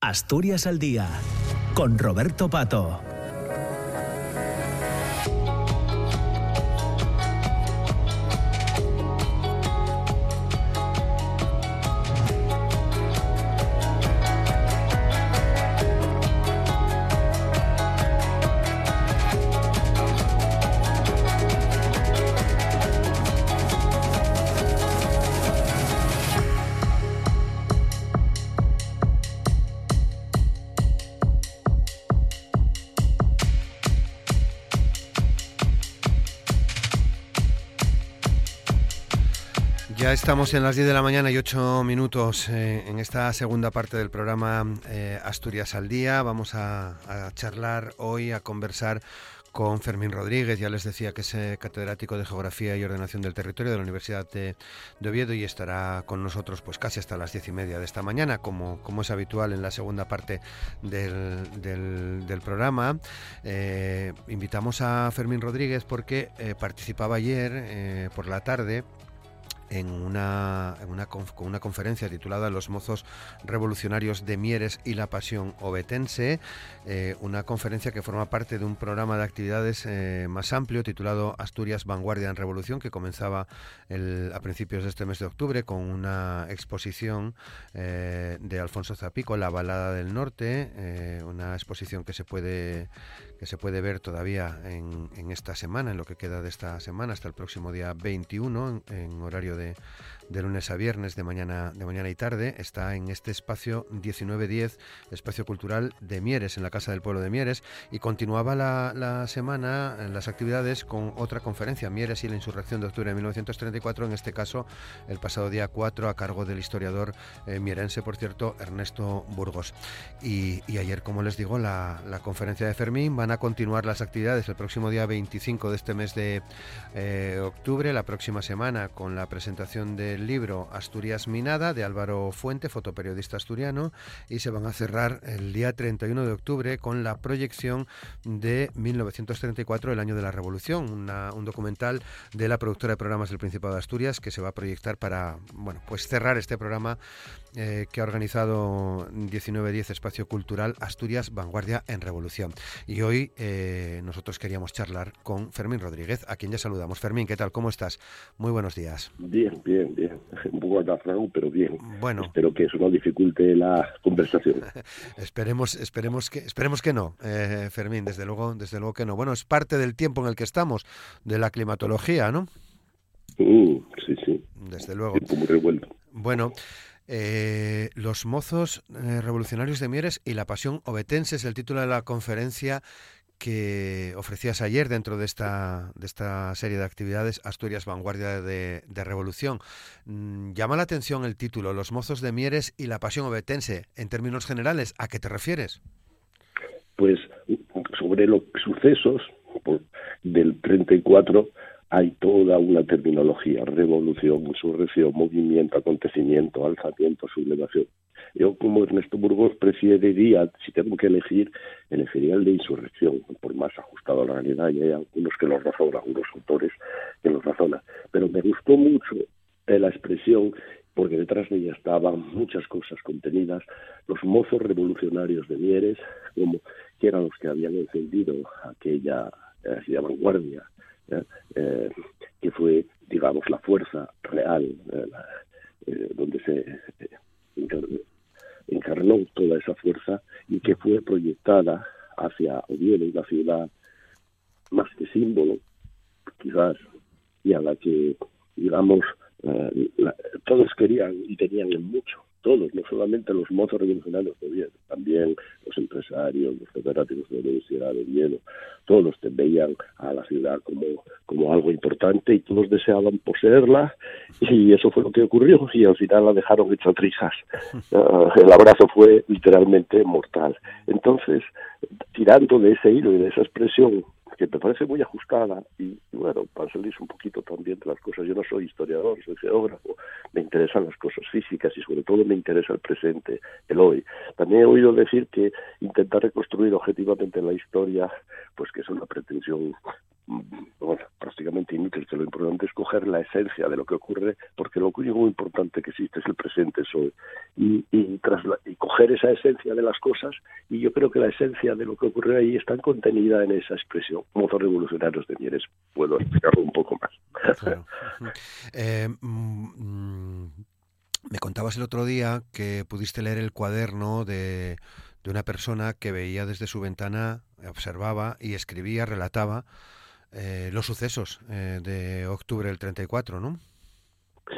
Asturias al Día, con Roberto Pato. Estamos en las 10 de la mañana y 8 minutos eh, en esta segunda parte del programa eh, Asturias al Día. Vamos a, charlar hoy, a conversar con Fermín Rodríguez, ya les decía que es eh, catedrático de Geografía y Ordenación del Territorio de la Universidad de, Oviedo y estará con nosotros pues casi hasta las diez y media de esta mañana, como, como es habitual en la segunda parte del, del, programa. invitamos a Fermín Rodríguez porque participaba ayer por la tarde en una, en una, conferencia titulada Los mozos revolucionarios de Mieres y la pasión obetense, eh, una conferencia que forma parte de un programa de actividades eh, más amplio titulado Asturias Vanguardia en Revolución, que comenzaba a principios de este mes de octubre con una exposición eh, de Alfonso Zapico, La Balada del Norte, una exposición que se puede que se puede ver todavía en, en, esta semana, en lo que queda de esta semana, hasta el próximo día 21, en horario de, de lunes a viernes de mañana, de mañana y tarde. Está en este espacio 1910, espacio cultural de Mieres, en la Casa del Pueblo de Mieres. Y continuaba la, la semana, en las actividades, con otra conferencia, Mieres y la insurrección de octubre de 1934, en este caso el pasado día 4, a cargo del historiador eh, mierense, por cierto, Ernesto Burgos. Y, ayer, como les digo, la, la, conferencia de Fermín van a continuar las actividades el próximo día 25 de este mes de eh, octubre, la próxima semana, con la presentación de el libro Asturias Minada de Álvaro Fuente, fotoperiodista asturiano, y se van a cerrar el día 31 de octubre con la proyección de 1934, el año de la Revolución, un documental de la productora de programas del Principado de Asturias que se va a proyectar para, bueno, pues cerrar este programa eh, que ha organizado 1910 Espacio Cultural Asturias Vanguardia en Revolución. Y hoy eh, nosotros queríamos charlar con Fermín Rodríguez, a quien ya saludamos. Fermín, ¿qué tal? ¿Cómo estás? Muy buenos días. Bien, bien, bien. Un poco atrasado, pero bien. Bueno. Espero que eso no dificulte la conversación. esperemos, esperemos que, esperemos que no, eh, Fermín, desde luego, desde luego que no. Bueno, es parte del tiempo en el que estamos, de la climatología, ¿no? Mm, sí, sí. Desde luego. Tiempo muy revuelto. Bueno, eh, los mozos eh, revolucionarios de Mieres y la pasión obetense es el título de la conferencia que ofrecías ayer dentro de esta, de esta serie de actividades Asturias Vanguardia de, Revolución. Mm, llama la atención el título, Los mozos de Mieres y la pasión obetense. En términos generales, ¿a qué te refieres? Pues sobre los sucesos del 34 hay toda una terminología, revolución, insurrección, movimiento, acontecimiento, alzamiento, sublevación. Yo como Ernesto Burgos preferiría, si tengo que elegir, elegiría el de insurrección, por más ajustado a la realidad, y hay algunos que lo razonan, algunos autores que lo razonan. Pero me gustó mucho eh, la expresión porque detrás de ella estaban muchas cosas contenidas, los mozos revolucionarios de Mieres, como que eran los que habían encendido aquella, aquella vanguardia eh, que fue, digamos, la fuerza real eh, eh, donde se encarnó toda esa fuerza y que fue proyectada hacia Oviedo, la ciudad más que símbolo, quizás, y a la que, digamos, todos querían y tenían en mucho todos, no solamente los mozos revolucionarios de Oviedo, también los empresarios, los catedráticos de la Universidad de Oviedo, todos te veían a la ciudad como, como algo importante y todos deseaban poseerla y eso fue lo que ocurrió y al final la dejaron hecha trijas. Ah, el abrazo fue literalmente mortal. Entonces, tirando de ese hilo y de esa expresión que me parece muy ajustada y, bueno, para salirse un poquito también de las cosas, yo no soy historiador, soy geógrafo, me interesan las cosas físicas y sobre todo me interesa el presente, el hoy. También he oído decir que intentar reconstruir objetivamente la historia, pues que es una pretensión bueno, prácticamente inútil, que lo importante es coger la esencia de lo que ocurre, porque lo único importante que existe es el presente soy, y, y, y coger esa esencia de las cosas, y yo creo que la esencia de lo que ocurre ahí está contenida en esa expresión. Mozos revolucionarios de Mieres, puedo explicarlo un poco más. Eh, mm, me contabas el otro día que pudiste leer el cuaderno de, de una persona que veía desde su ventana, observaba y escribía, relataba eh, los sucesos eh, de octubre del 34, ¿no?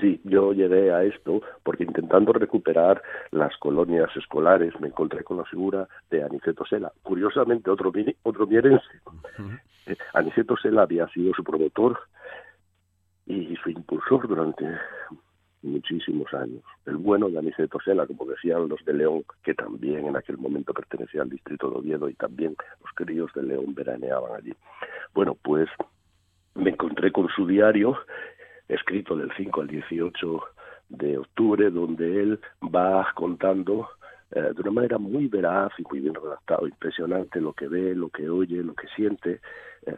Sí, yo llegué a esto porque intentando recuperar las colonias escolares me encontré con la figura de Aniceto Sela. Curiosamente, otro, otro mierense. Eh, Aniceto Sela había sido su promotor y su impulsor durante muchísimos años. El bueno de Aniceto Sela, como decían los de León, que también en aquel momento pertenecía al distrito de Oviedo y también los críos de León veraneaban allí. Bueno, pues me encontré con su diario, escrito del 5 al 18 de octubre, donde él va contando eh, de una manera muy veraz y muy bien redactado, impresionante lo que ve, lo que oye, lo que siente, eh,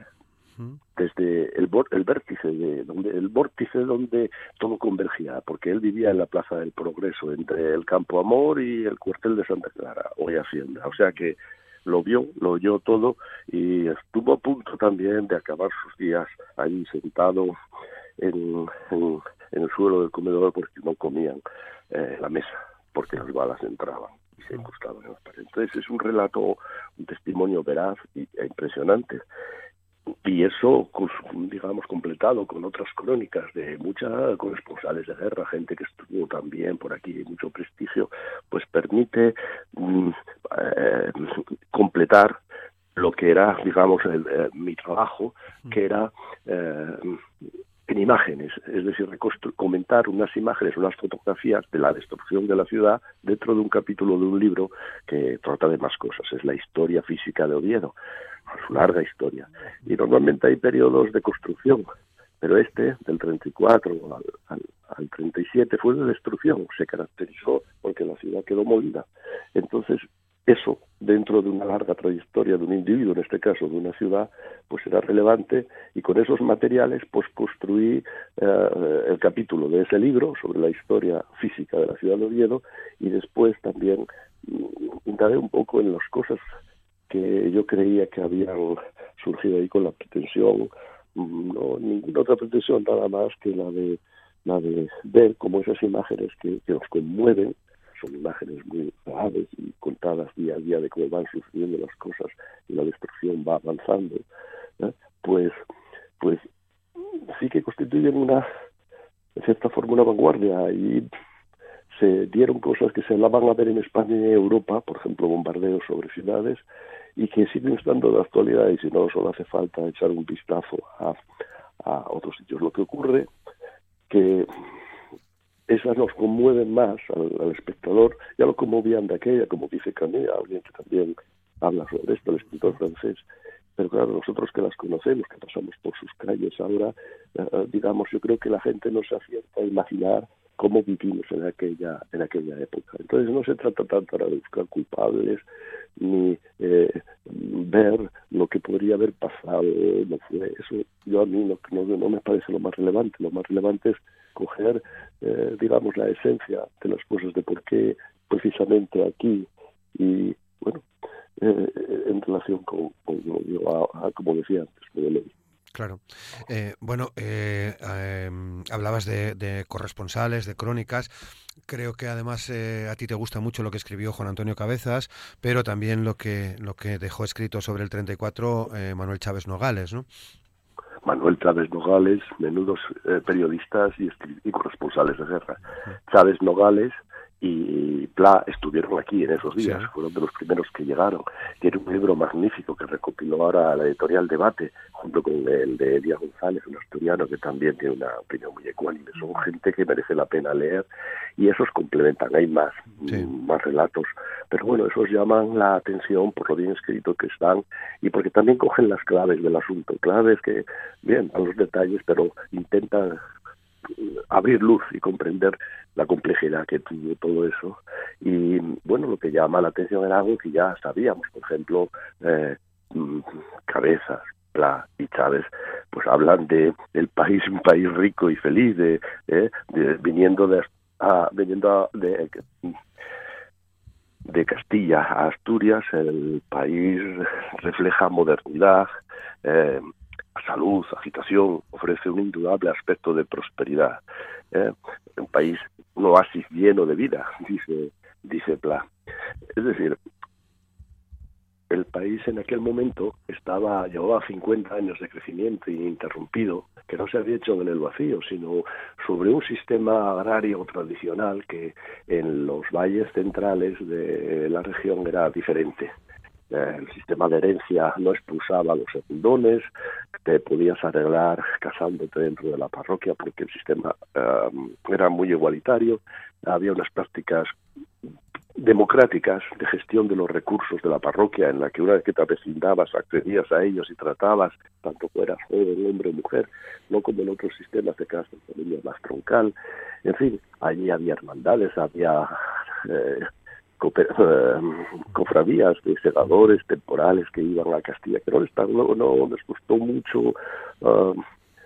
desde el, el vértice de donde el vórtice donde todo convergía porque él vivía en la plaza del progreso entre el campo amor y el cuartel de Santa Clara hoy hacienda. O sea que lo vio lo oyó todo y estuvo a punto también de acabar sus días ahí sentado en, en, el suelo del comedor porque no comían eh, la mesa porque las balas entraban y se incrustaban en las paredes. Entonces es un relato, un testimonio veraz e impresionante y eso, digamos, completado con otras crónicas de muchas corresponsales de guerra, gente que estuvo también por aquí, mucho prestigio, pues permite mm, eh, completar lo que era, digamos, el, eh, mi trabajo, que era eh, en imágenes, es decir, comentar unas imágenes, unas fotografías de la destrucción de la ciudad dentro de un capítulo de un libro que trata de más cosas, es la historia física de Oviedo su larga historia. Y normalmente hay periodos de construcción, pero este, del 34 al, al, al 37, fue de destrucción, se caracterizó porque la ciudad quedó molida. Entonces, eso, dentro de una larga trayectoria de un individuo, en este caso de una ciudad, pues era relevante y con esos materiales pues construí eh, el capítulo de ese libro sobre la historia física de la ciudad de Oviedo y después también indagué un poco en las cosas que yo creía que habían surgido ahí con la pretensión, mm, no ninguna otra pretensión nada más que la de la de ver cómo esas imágenes que, nos conmueven son imágenes muy graves y contadas día a día de cómo van sucediendo las cosas y la destrucción va avanzando, ¿eh? pues pues sí que constituyen una en cierta forma una vanguardia y se dieron cosas que se la van a ver en España y en Europa, por ejemplo, bombardeos sobre ciudades, y que siguen estando de actualidad y si no solo hace falta echar un vistazo a, a otros sitios. Lo que ocurre que esas nos conmueven más al, espectador, ya lo conmovían de aquella, como dice Camus, alguien que también habla sobre esto, el escritor francés, pero claro, nosotros que las conocemos, que pasamos por sus calles ahora, eh, digamos, yo creo que la gente no se acierta a imaginar cómo vivimos en aquella en aquella época. Entonces no se trata tanto de buscar culpables ni eh, ver lo que podría haber pasado, no fue eso. Yo a mí no, no, me parece lo más relevante. Lo más relevante es coger, eh, digamos, la esencia de las cosas, de por qué precisamente aquí y bueno, eh, en relación con, con, como decía antes, de Claro. Eh, bueno, eh, em, hablabas de, corresponsales, de crónicas. Creo que además eh, a ti te gusta mucho lo que escribió Juan Antonio Cabezas, pero también lo que lo que dejó escrito sobre el 34 Manuel Chávez Nogales, ¿no? Manuel Chávez Nogales, menudos periodistas y, y, corresponsales de guerra. Chávez Nogales y Pla estuvieron aquí en esos días, fueron de los primeros que llegaron. Tiene un libro magnífico que recopiló ahora la editorial Debate, junto con el de Elia González, un asturiano que también tiene una opinión muy ecuánime. Son gente que merece la pena leer y esos complementan. Hay más, más relatos, pero bueno, esos llaman la atención por lo bien escrito que están y porque también cogen las claves del asunto. Claves que, bien, a los detalles, pero intentan abrir luz y comprender la complejidad que tuvo todo eso. Y bueno, lo que llama la atención era algo que ya sabíamos, por ejemplo, eh, mm, cabezas, Pla y Chávez, pues hablan de el país, un país rico y feliz, de, eh, viniendo de, viniendo de, de Castilla a Asturias, el país refleja modernidad, eh, salud, agitación, ofrece un indudable aspecto de prosperidad. Eh, un país, un oasis lleno de vida, dice, dice Pla. Es decir, el país en aquel momento estaba llevaba 50 años de crecimiento ininterrumpido, que no se había hecho en el vacío, sino sobre un sistema agrario tradicional que en los valles centrales de la región era diferente. El sistema de herencia no expulsaba a los segundones, te podías arreglar casándote dentro de la parroquia porque el sistema eh, era muy igualitario, había unas prácticas democráticas de gestión de los recursos de la parroquia, en la que una vez que te avecindabas accedías a ellos y tratabas, tanto fueras joven, hombre o mujer, no como en otros sistemas de casa familia más troncal. En fin, allí había hermandades, había eh, cofradías de segadores temporales que iban a Castilla, que no les, no, no les costó mucho uh,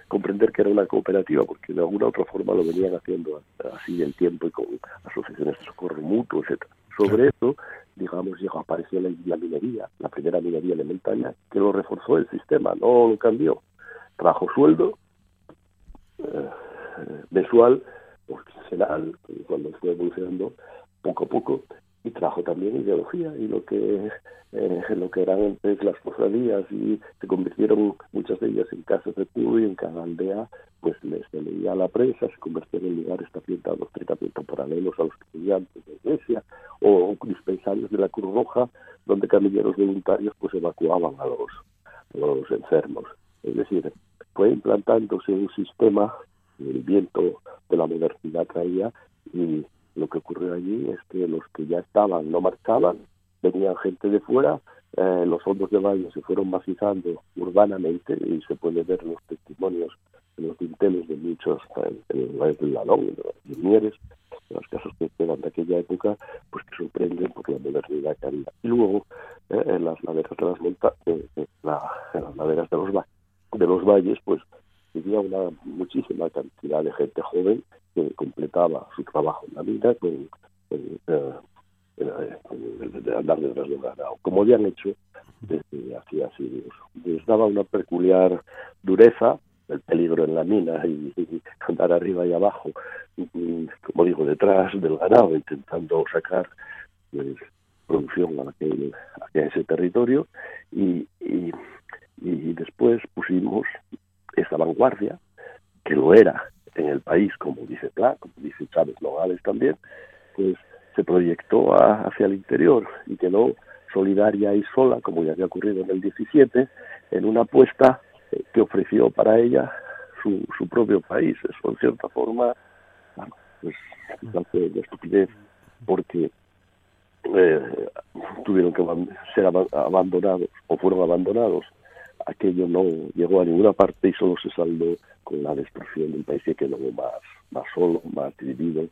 comprender que era una cooperativa, porque de alguna otra forma lo venían haciendo así en tiempo y con asociaciones de socorro mutuo, etcétera. Sobre eso, digamos, llegó, apareció la, la, minería, la primera minería elementaria, que lo reforzó el sistema, no lo cambió. Trajo sueldo eh, mensual o quincenal, cuando fue evolucionando poco a poco, y trajo también ideología y lo que eh, lo que eran antes las cofradías y se convirtieron muchas de ellas en casas de culto y en cada aldea pues se leía la prensa, se convirtieron en lugares también tratamiento paralelos a los estudiantes de iglesia o dispensarios de la Cruz Roja donde camilleros voluntarios pues evacuaban a los, los enfermos. Es decir, fue implantándose un sistema, el viento de la modernidad traía y lo que ocurrió allí es que los que ya estaban no marchaban, venían gente de fuera, eh, los fondos de baño se fueron macizando urbanamente y se puede ver los testimonios en los dinteles de muchos, eh, en el Lalón, en Mieres, en los casos que quedan de aquella época, pues que sorprenden por la modernidad que había. Y luego, eh, en las laderas de las montañas, la, en las laderas de los, de los valles, pues vivía una muchísima cantidad de gente joven que completaba su trabajo en la vida con, eh, andar detrás de ganado, como habían hecho desde hacía siglos. Les daba una peculiar dureza, el peligro en la mina y, andar arriba y abajo, como digo, detrás del ganado, intentando sacar pues, producción a, aquel, a ese territorio y, y después pusimos esa vanguardia, que lo era en el país, como dice Pla, como dice Chávez Nogales también, pues se proyectó hacia el interior y quedó solidaria y sola, como ya había ocurrido en el 17, en una apuesta eh, que ofreció para ella su, su propio país. Eso, en cierta forma, pues fue de estupidez, porque eh, tuvieron que ser abandonados o fueron abandonados aquello no llegó a ninguna parte y solo se saldó con la destrucción del país que quedó más, más solo, más dividido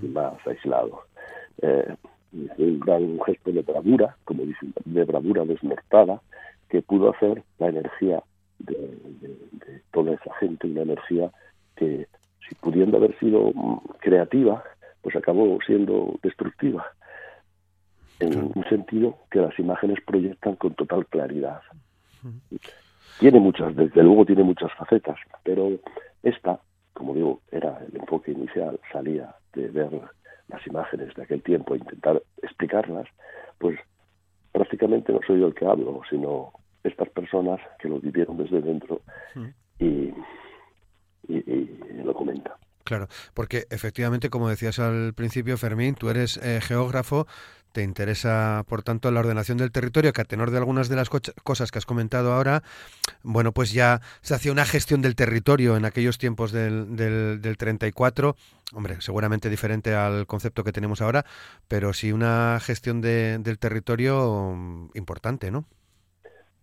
y más aislado. Eh, un gran gesto de bravura, como dicen, de bravura desnortada, que pudo hacer la energía de, toda esa gente, una energía que, si pudiendo haber sido creativa, pues acabó siendo destructiva, en un sentido que las imágenes proyectan con total claridad. Tiene muchas, desde luego tiene muchas facetas, pero esta, como digo, era el enfoque inicial, salía de ver las imágenes de aquel tiempo e intentar explicarlas, pues prácticamente no soy yo el que hablo, sino estas personas que lo vivieron desde dentro y, lo comentan. Claro, porque efectivamente, como decías al principio, Fermín, tú eres eh, geógrafo, te interesa, por tanto, la ordenación del territorio, que a tenor de algunas de las cosas que has comentado ahora, bueno, pues ya se hacía una gestión del territorio en aquellos tiempos del, del, del 34, hombre, seguramente diferente al concepto que tenemos ahora, pero sí una gestión de, del territorio mm, importante, ¿no?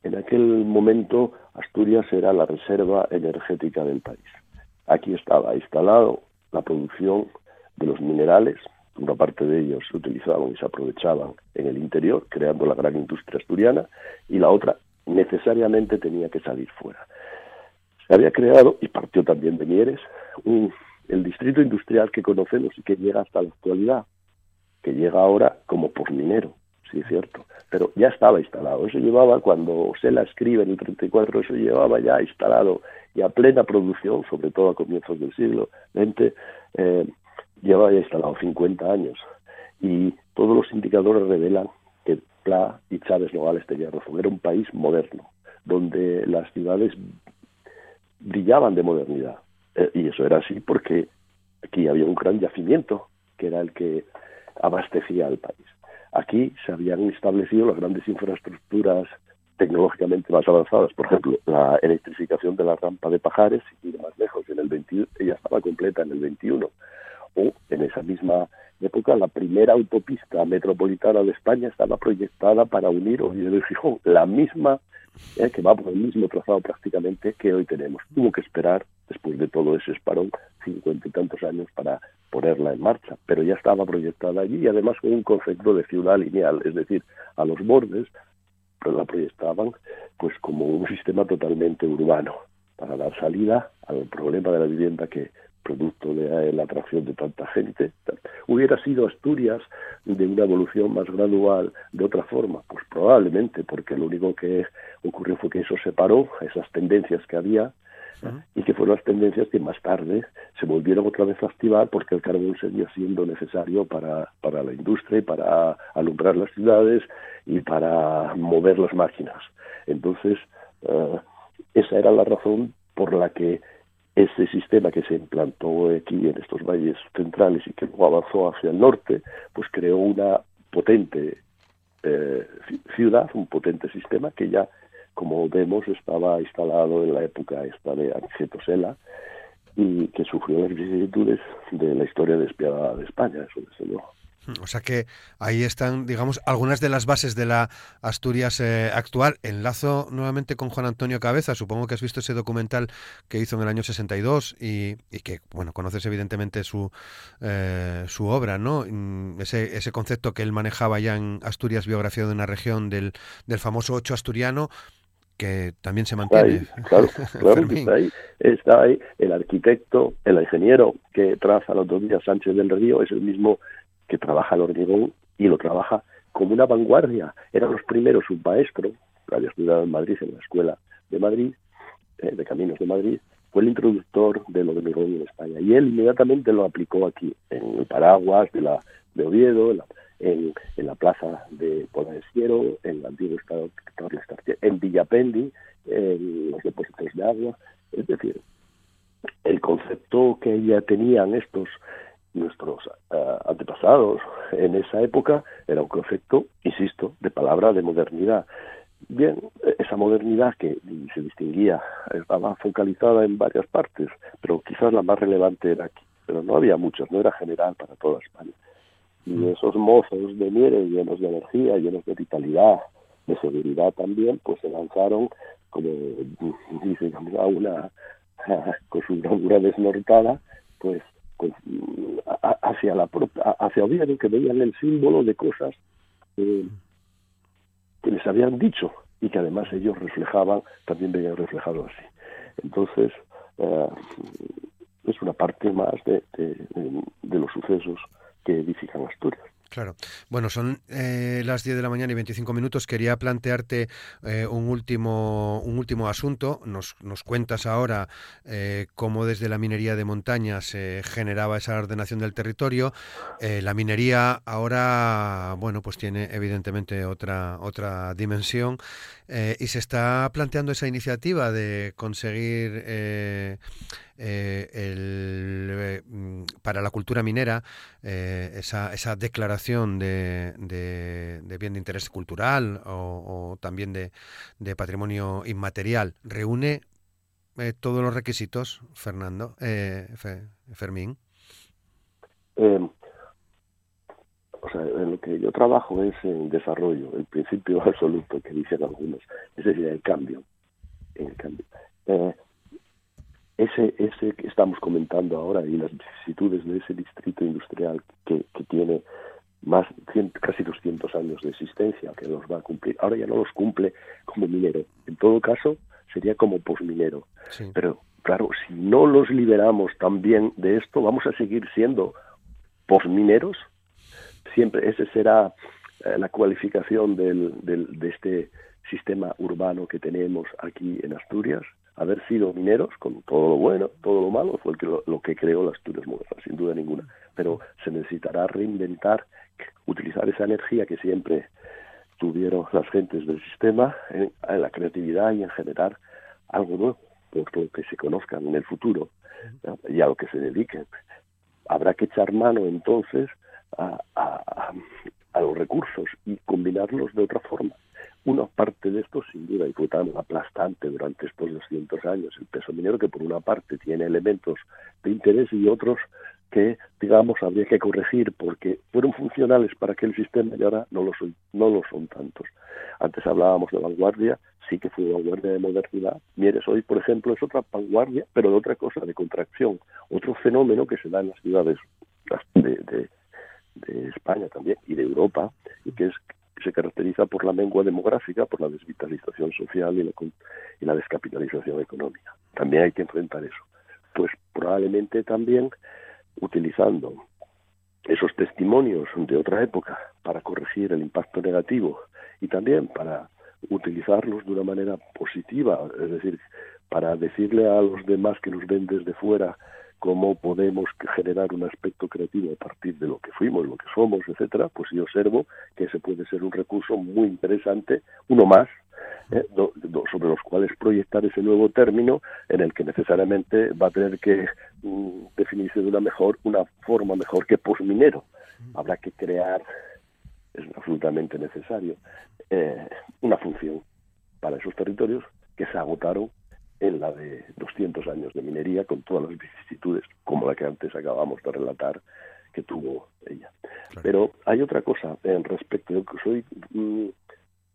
En aquel momento Asturias era la reserva energética del país. Aquí estaba instalado la producción de los minerales, una parte de ellos se utilizaban y se aprovechaban en el interior, creando la gran industria asturiana, y la otra necesariamente tenía que salir fuera. Se había creado, y partió también de Mieres, el distrito industrial que conocemos y que llega hasta la actualidad, que llega ahora como por minero, sí es cierto, pero ya estaba instalado. Eso llevaba, cuando se la escribe en el 34, eso llevaba ya instalado y a plena producción, sobre todo a comienzos del siglo XX, eh, llevaba ya instalado 50 años. Y todos los indicadores revelan que Pla y Chávez Nogales tenían razón. Era un país moderno, donde las ciudades brillaban de modernidad. Eh, y eso era así porque aquí había un gran yacimiento, que era el que abastecía al país. Aquí se habían establecido las grandes infraestructuras tecnológicamente más avanzadas, por ejemplo, la electrificación de la rampa de Pajares, y más lejos, en el 21, ya estaba completa en el 21, o en esa misma época la primera autopista metropolitana de España estaba proyectada para unir Oviedo y Gijón, la misma eh, que va por el mismo trazado prácticamente que hoy tenemos. Tuvo que esperar, después de todo ese esparón, cincuenta y tantos años para ponerla en marcha, pero ya estaba proyectada allí y además con un concepto de ciudad lineal, es decir, a los bordes pero la proyectaban pues como un sistema totalmente urbano para dar salida al problema de la vivienda que producto de la atracción de tanta gente. ¿Hubiera sido Asturias de una evolución más gradual de otra forma? Pues probablemente, porque lo único que ocurrió fue que eso separó esas tendencias que había y que fueron las tendencias que más tarde se volvieron otra vez a activar porque el carbón seguía siendo necesario para, para la industria y para alumbrar las ciudades y para mover las máquinas. Entonces, eh, esa era la razón por la que ese sistema que se implantó aquí en estos valles centrales y que luego avanzó hacia el norte, pues creó una potente eh, ciudad, un potente sistema que ya, como vemos, estaba instalado en la época esta de Aniceto Sela y que sufrió las vicisitudes de la historia despiadada de España, eso desde luego. O sea que ahí están, digamos, algunas de las bases de la Asturias eh, actual. Enlazo nuevamente con Juan Antonio Cabeza. Supongo que has visto ese documental que hizo en el año 62 y, y que, bueno, conoces evidentemente su, eh, su obra, ¿no? Mm, ese, ese concepto que él manejaba ya en Asturias, biografía de una región del, del famoso ocho asturiano que también se mantiene. claro, claro está ahí. Está ahí el arquitecto, el ingeniero que traza los dos días Sánchez del Río, es el mismo que trabaja el hormigón y lo trabaja como una vanguardia. Eran los primeros, un maestro, que había estudiado en Madrid, en la Escuela de Madrid, eh, de Caminos de Madrid, fue el introductor de lo de hormigón en España. Y él inmediatamente lo aplicó aquí, en el Paraguas de, la, de Oviedo, en la, plaza de Ciero, en el antiguo estado Carlos en Villapendi, en los depósitos de agua. Es decir, el concepto que ya tenían estos nuestros eh, antepasados en esa época era un concepto, insisto, de palabra de modernidad. Bien, esa modernidad que se distinguía estaba focalizada en varias partes, pero quizás la más relevante era aquí. Pero no había muchas, no era general para toda España. Y mm. esos mozos de miere llenos de energía, llenos de vitalidad, de seguridad también, pues se lanzaron, como dice a una con su bravura desnortada, pues hacia la hacia Oviedo que veían el símbolo de cosas que les habían dicho y que además ellos reflejaban también veían reflejado así. Entonces eh, es una parte más de, de los sucesos que edifican Asturias Claro. Bueno, son eh, las 10 de la mañana y 25 minutos. Quería plantearte eh, un, último, un último asunto. Nos, nos cuentas ahora eh, cómo desde la minería de montaña se generaba esa ordenación del territorio. la minería ahora, bueno, pues tiene evidentemente otra, otra dimensión y se está planteando esa iniciativa de conseguir eh, el, mm, para la cultura minera eh, esa, esa, declaración de, de, bien de interés cultural o, también de, patrimonio inmaterial reúne eh, todos los requisitos, Fernando, Fermín. O sea, en lo que yo trabajo es en desarrollo, el principio absoluto que dicen algunos, es decir, el cambio. El cambio ese, ese que estamos comentando ahora y las vicisitudes de ese distrito industrial que, que tiene más casi 200 años de existencia que los va a cumplir. Ahora ya no los cumple como minero. En todo caso, sería como posminero. Pero claro, si no los liberamos también de esto, vamos a seguir siendo posmineros. Siempre esa será eh, la cualificación del, de este sistema urbano que tenemos aquí en Asturias. Haber sido mineros, con todo lo bueno, todo lo malo, fue lo, lo que creó las Asturias modernas, sin duda ninguna. Pero se necesitará reinventar, utilizar esa energía que siempre tuvieron las gentes del sistema en, la creatividad y en generar algo nuevo, por lo que se conozcan en el futuro y a lo que se dediquen. Habrá que echar mano entonces a, a los recursos y combinarlos de otra forma. Una parte de esto, sin duda, y fue tan aplastante durante estos 200 años, el peso minero, que por una parte tiene elementos de interés y otros que, digamos, habría que corregir porque fueron funcionales para aquel sistema y ahora no lo son, no lo son tantos. Antes hablábamos de vanguardia, sí que fue vanguardia de modernidad. Mieres hoy, por ejemplo, es otra vanguardia, pero de otra cosa, de contracción. Otro fenómeno que se da en las ciudades de, de, de España también y de Europa, y que es se caracteriza por la mengua demográfica, por la desvitalización social y la, y la descapitalización económica. También hay que enfrentar eso. Pues probablemente también utilizando esos testimonios de otra época para corregir el impacto negativo y también para utilizarlos de una manera positiva, es decir, para decirle a los demás que nos ven desde fuera cómo podemos generar un aspecto creativo a partir de lo que fuimos, lo que somos, etcétera, pues yo observo que ese puede ser un recurso muy interesante, uno más, eh, sobre los cuales proyectar ese nuevo término en el que necesariamente va a tener que mm, definirse de una mejor, una forma mejor que posminero. Habrá que crear, es absolutamente necesario, eh, una función para esos territorios que se agotaron en la de 200 años de minería con todas las vicisitudes como la que antes acabamos de relatar que tuvo ella. Pero hay otra cosa en respecto, yo soy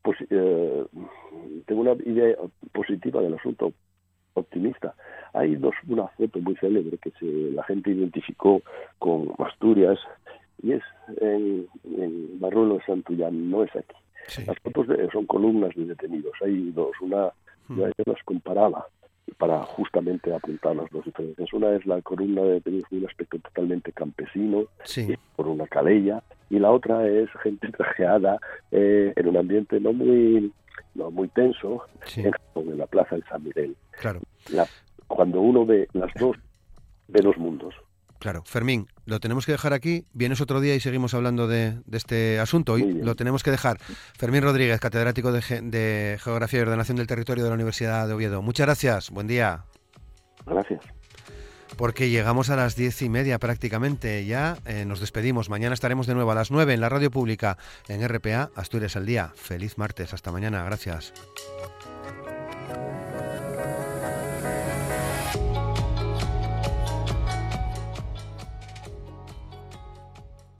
pues, eh, tengo una idea positiva del asunto optimista. Hay dos, una foto muy célebre que se, la gente identificó con Asturias y es en, en Barruelo de Santullán, no es aquí. Las fotos son columnas de detenidos. Hay dos, una yo las comparaba para justamente apuntar las dos diferencias. Una es la columna de con un aspecto totalmente campesino, por una calella, y la otra es gente trajeada eh, en un ambiente no muy no muy tenso en, en, la plaza de San Miguel. Claro. cuando uno ve las dos, ve dos mundos. Claro, Fermín, lo tenemos que dejar aquí. Vienes otro día y seguimos hablando de, este asunto. Hoy lo tenemos que dejar. Fermín Rodríguez, catedrático de, de, Geografía y Ordenación del Territorio de la Universidad de Oviedo. Muchas gracias. Buen día. Gracias. Porque llegamos a las diez y media prácticamente. Ya eh, nos despedimos. Mañana estaremos de nuevo a las nueve en la radio pública en RPA Asturias al Día. Feliz martes. Hasta mañana. Gracias.